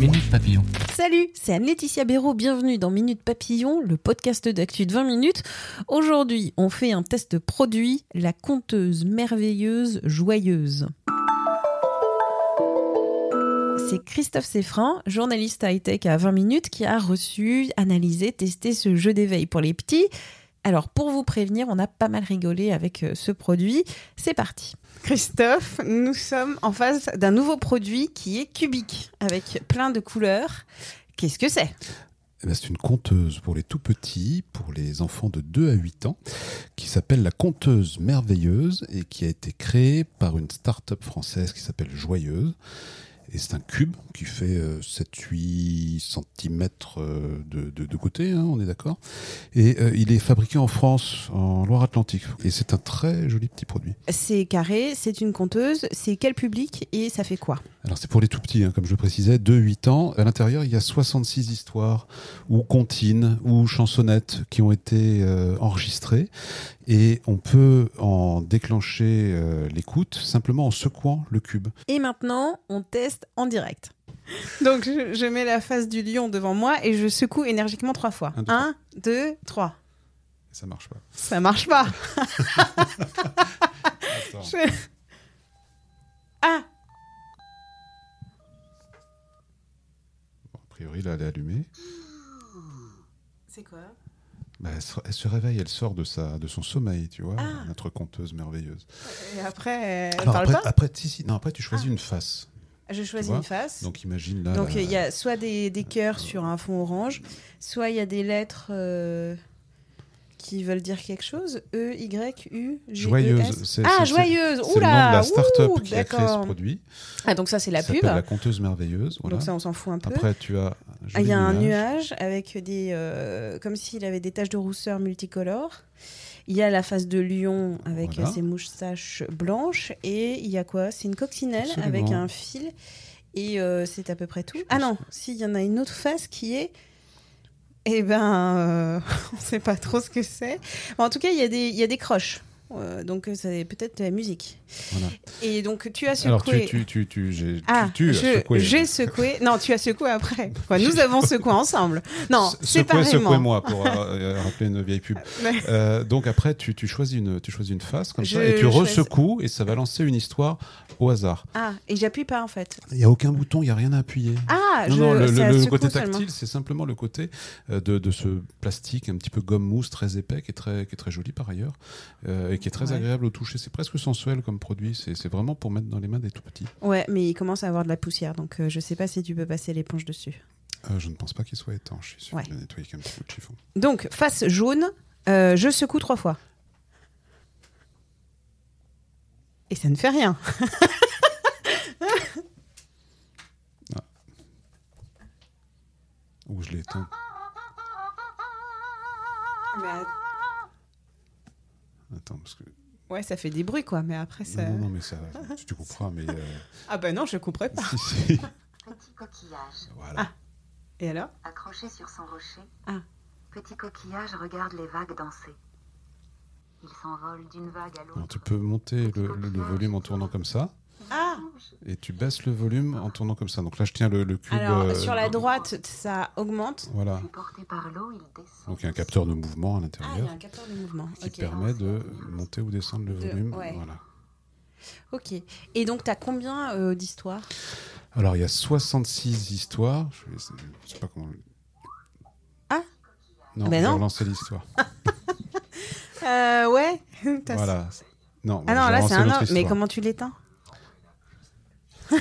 Minute Papillon. Salut, c'est Anne-Laetitia Béraud, bienvenue dans Minute Papillon, le podcast d'actu de 20 minutes. Aujourd'hui, on fait un test produit, la conteuse merveilleuse joyeuse. C'est Christophe Seffrin, journaliste high-tech à 20 minutes, qui a reçu, analysé, testé ce jeu d'éveil pour les petits. Alors, pour vous prévenir, on a pas mal rigolé avec euh, ce produit. C'est parti. Christophe, nous sommes en face d'un nouveau produit qui est cubique, avec plein de couleurs. Qu'est-ce que c'est? Eh ben, c'est une conteuse pour les tout petits, pour les enfants de 2 à 8 ans, qui s'appelle la conteuse merveilleuse et qui a été créée par une start-up française qui s'appelle Joyeuse. Et c'est un cube qui fait euh, 7-8 cm de, de, de côté, hein, on est d'accord. Et euh, il est fabriqué en France, en Loire-Atlantique. Et c'est un très joli petit produit. C'est carré, c'est une conteuse, c'est quel public et ça fait quoi? Alors c'est pour les tout petits, hein, comme je le précisais, 2-8 ans. À l'intérieur, il y a 66 histoires ou comptines ou chansonnettes qui ont été euh, enregistrées. Et on peut en déclencher euh, l'écoute simplement en secouant le cube. Et maintenant, on teste en direct. Donc, je, je mets la face du lion devant moi et je secoue énergiquement trois fois. Un, deux, Un, deux, trois. Ça marche pas. Ça marche pas. Attends. Je- Ah Bon, a priori, là, elle est allumée. C'est quoi? Bah, elle, se, elle se réveille, elle sort de, sa, de son sommeil, tu vois, Ah. notre conteuse merveilleuse. Et après, elle Alors parle après, pas? après, si, si, non, après, tu choisis une face. Je choisis une face. Donc imagine là. Donc la- il y a soit des, des cœurs sur un fond orange, soit il y a des lettres euh, qui veulent dire quelque chose. E, Y, U, G, E, Joyeuse. Ah, joyeuse. C'est le nom de la start-up qui a créé ce produit. Ah, donc ça c'est la Ça pub. la conteuse merveilleuse. Voilà. Donc ça on s'en fout un peu. Après, tu as. Ah, Il y a un nuage avec des. euh, comme s'il avait des taches de rousseur multicolores. Il y a la face de lion avec Voilà. euh, ses moustaches blanches. Et il y a quoi? C'est une coccinelle Absolument. avec un fil. Et euh, c'est à peu près tout. Ah non, si, il y en a une autre face qui est. Eh ben, euh, on ne sait pas trop ce que c'est. Bon, en tout cas, il y, y a des croches. Euh, donc, euh, c'est peut-être de la musique. Voilà. Et donc, tu as secoué. Alors, tu, tu, tu, tu, j'ai, Ah, secoué. j'ai secoué. Non, tu as secoué après. Quoi, nous avons secoué ensemble. Non, Se- séparément. Secouez, secouez-moi pour euh, euh, rappeler une vieille pub. Euh, donc après, tu, tu, choisis une, tu choisis une face comme Je ça et tu choisis- resecoues et ça va lancer une histoire au hasard. Ah, et j'appuie pas en fait. Il n'y a aucun bouton, il n'y a rien à appuyer. Ah, non, je, non, le, c'est le- côté tactile, c'est simplement le côté euh, de, de ce plastique un petit peu gomme mousse, très épais, qui est très, qui est très joli par ailleurs, euh, qui est très Ouais. agréable au toucher. C'est presque sensuel comme produit, c'est vraiment pour mettre dans les mains des tout petits. Ouais, mais il commence à avoir de la poussière, donc euh, je sais pas si tu peux passer l'éponge dessus. Euh, je ne pense pas qu'il soit étanche, il suffit Ouais. de le nettoyer petit bout de chiffon. Donc, face jaune, euh, je secoue trois fois. Et ça ne fait rien. Ou je l'éteins. Attends, parce que. Ouais, ça fait des bruits, quoi, mais après ça. Non, non, non, mais ça, tu, tu comprends, mais. euh, Ah bah non, je couperai pas. Petit coquillage, Voilà. Et alors? Accroché sur son rocher. Ah. Petit coquillage regarde les vagues danser. Il s'envole d'une vague à l'autre. tu peux monter le, le- le volume en tournant comme ça, Ah et tu baisses le volume en tournant comme ça. Donc là, je tiens le, le cube. Alors, euh, sur la droite, ça augmente. Voilà. Puis porté par l'eau, il descend. Donc il y a un capteur de mouvement à Ah, il y l'intérieur a un capteur de mouvement. qui permet de monter ou descendre le De- volume. ouais. Voilà. Ok. Et donc, t'as combien euh, d'histoires? Alors il y a 66 histoires. Je, je sais pas comment. Ah Non, Ah ben je vais non. relancer l'histoire. Euh, ouais. Voilà. Non, Ah non, là, c'est un autre. Mais comment tu l'éteins?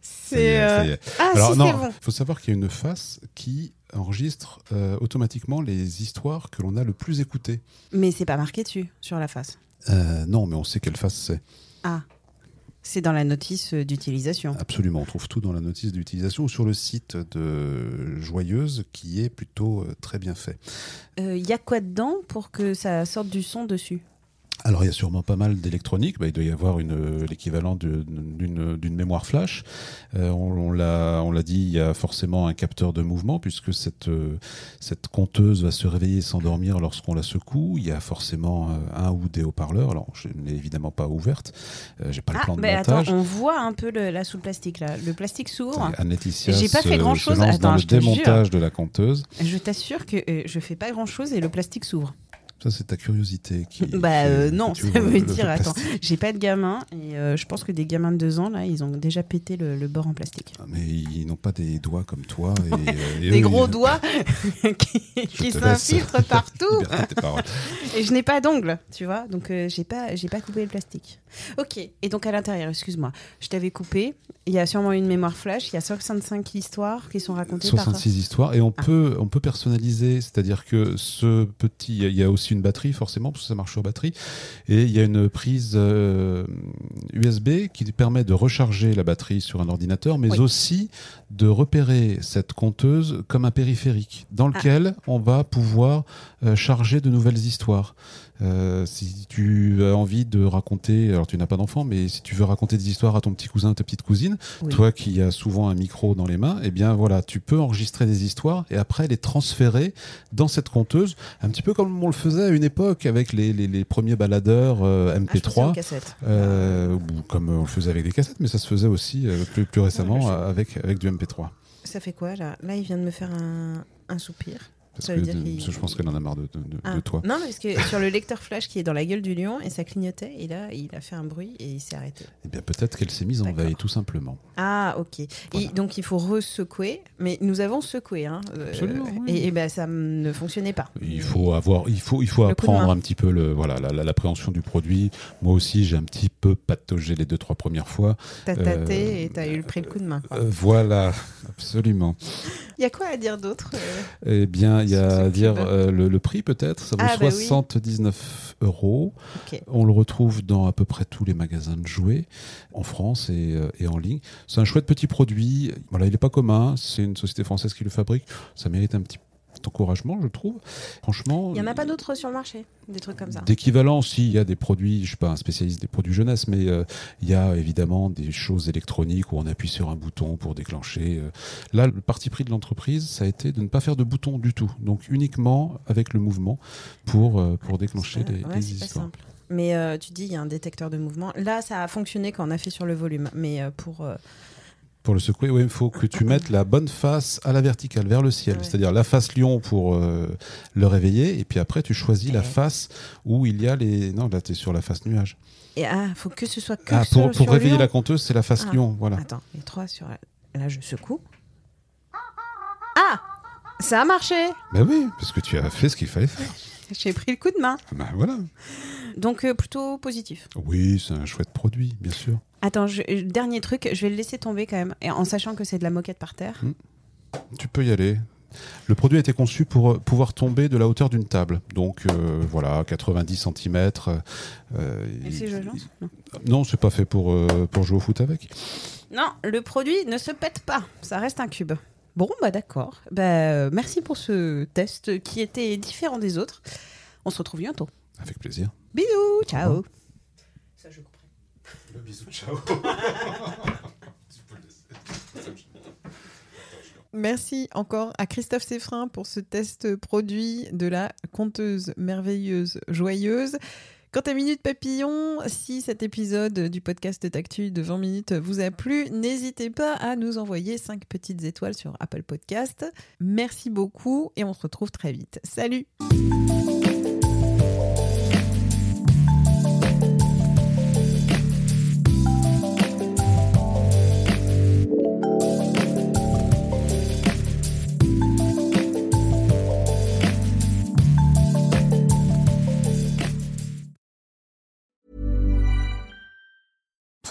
C'est. euh. Ah, Alors si, non, bon. faut savoir qu'il y a une face qui enregistre euh, automatiquement les histoires que l'on a le plus écoutées. Mais c'est pas marqué dessus, sur la face. Euh, non, mais on sait quelle face c'est. Ah, c'est dans la notice d'utilisation. Absolument, on trouve tout dans la notice d'utilisation ou sur le site de Joyeuse qui est plutôt très bien fait. Il y a quoi dedans pour que ça sorte du son dessus? Alors il y a sûrement pas mal d'électronique, Bah, il doit y avoir une- l'équivalent d'une d'une mémoire flash. Euh, on on l'a on l'a dit, il y a forcément un capteur de mouvement puisque cette, euh, cette compteuse va se réveiller et s'endormir lorsqu'on la secoue. Il y a forcément euh, un ou des haut-parleurs. Alors je ne l'ai évidemment pas ouverte, Euh, j'ai pas le Ah, plan de mais attends, montage. on voit un peu le- là sous le plastique là. Le plastique s'ouvre. Anne-Laetitia J'ai pas fait se grand-chose. dans le je jure. démontage de la compteuse. Je t'assure que euh, je fais pas grand chose et le plastique s'ouvre. Ça, c'est ta curiosité qui. Bah euh, non, ça vois veut dire, attends, j'ai pas de gamin et euh, je pense que des gamins de deux ans là, ils ont déjà pété le, le bord en plastique. Ah, Mais ils n'ont pas des doigts comme toi. Et, euh, et Des eux, gros ils- doigts qui, qui s'infiltrent partout et je n'ai pas d'ongles, tu vois, donc euh, j'ai pas, j'ai pas coupé le plastique. Ok, et donc à l'intérieur, excuse-moi, je t'avais coupé. Il y a sûrement une mémoire flash. Il y a 65 histoires qui sont racontées par. 66 histoires et on Ah. peut on peut personnaliser c'est-à-dire que ce petit il y a aussi une batterie forcément parce que ça marche sur batterie. Et il y a une prise euh, USB qui permet de recharger la batterie sur un ordinateur mais Oui. aussi de repérer cette compteuse comme un périphérique dans lequel on va pouvoir euh, charger de nouvelles histoires Euh, si tu as envie de raconter, alors tu n'as pas d'enfant, mais si tu veux raconter des histoires à ton petit cousin, ta petite cousine, Oui. toi qui as souvent un micro dans les mains, eh bien voilà, tu peux enregistrer des histoires et après les transférer dans cette compteuse, un petit peu comme on le faisait à une époque avec les, les, les premiers baladeurs euh, Ah, je pensais aux MP3. cassettes. euh, ou comme on le faisait avec des cassettes, mais ça se faisait aussi euh, plus, plus récemment Ouais, euh, avec, avec du MP3. Ça fait quoi là? Là, il vient de me faire un, un soupir. Parce Ça que, veut dire de- qu'il- parce que je pense qu'elle en a marre de, Ah. de toi. Non, parce que sur le lecteur flash qui est dans la gueule du lion et ça clignotait et là il a fait un bruit et il s'est arrêté. Eh bien peut-être qu'elle s'est mise en veille, tout simplement. Ah ok. Et donc il faut re-secouer, mais nous avons secoué hein. euh, Absolument, oui. Et, et ben ça ne fonctionnait pas. Il faut avoir, il faut, il faut Le apprendre un petit peu le, voilà, la- la- l'appréhension du produit. Moi aussi, j'ai un petit peu pataugé les deux trois premières fois. T'as Euh, tâté et t'as eu pris le coup de main. Euh, voilà, absolument. Il y a quoi à dire d'autre euh Eh bien, il y a à dire euh, le, le prix peut-être. Ça vaut Ah, bah oui. 79 euros. On le retrouve dans à peu près tous les magasins de jouets en France et, euh, et en ligne. C'est un chouette petit produit. Voilà, il n'est pas commun. C'est une société française qui le fabrique. Ça mérite un petit encouragement, je trouve. Franchement. Il y en a pas d'autres sur le marché, des trucs comme ça. D'équivalent, si, il y a des produits, je ne suis pas un spécialiste des produits jeunesse, mais euh, il y a évidemment des choses électroniques où on appuie sur un bouton pour déclencher. euh. Là, le parti pris de l'entreprise, ça a été de ne pas faire de bouton du tout, donc uniquement avec le mouvement pour, euh, pour déclencher les, ouais, les c'est pas histoires. simple. Mais euh, tu dis il y a un détecteur de mouvement. Là, ça a fonctionné quand on a fait sur le volume, mais euh, pour euh, Pour le secouer, oui, il faut que tu mettes la bonne face à la verticale, vers le ciel, Ouais. c'est-à-dire la face lion pour euh, le réveiller, et puis après tu choisis la face où il y a les... Non, là tu es sur la face nuage. et ah, faut que ce soit que Ah, sur, pour, pour sur réveiller la conteuse, c'est la face Ah. lion, voilà. Attends, les trois sur la- là je secoue. Ah, ça a marché. Ben oui, parce que tu as fait ce qu'il fallait faire. J'ai pris le coup de main. Ben voilà. Donc euh, plutôt positif. Oui, c'est un chouette produit, bien sûr. Attends, je- euh, dernier truc, je vais le laisser tomber quand même, et en sachant que c'est de la moquette par terre. Tu peux y aller. Le produit a été conçu pour euh, pouvoir tomber de la hauteur d'une table. Donc euh, voilà, 90 cm. Et c'est joli, non Non, c'est pas fait pour, euh, pour jouer au foot avec. Non, le produit ne se pète pas, ça reste un cube. Bon, bah d'accord. Bah, euh, merci pour ce test qui était différent des autres. On se retrouve bientôt. Avec plaisir. Bisous, ciao. Ça, je couperai. Le bisou, ciao. Merci encore à Christophe Seffrin pour ce test produit de la conteuse merveilleuse joyeuse. Quant à Minute Papillon, si cet épisode du podcast Tactu de 20 minutes vous a plu, n'hésitez pas à nous envoyer 5 petites étoiles sur Apple Podcast. Merci beaucoup et on se retrouve très vite. Salut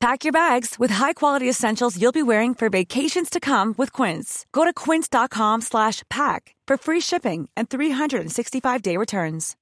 Pack your bags with high-quality essentials you'll be wearing for vacations to come with Quince. Go to quince.com slash pack for free shipping and 365-day returns.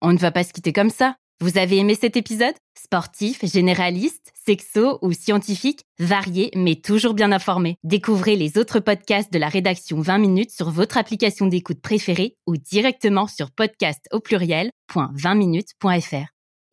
On ne va pas se quitter comme ça. Vous avez aimé cet épisode? Sportif, généraliste, sexo ou scientifique, varié mais toujours bien informé. Découvrez les autres podcasts de la rédaction 20 minutes sur votre application d'écoute préférée ou directement sur podcast au pluriel.20minutes.fr.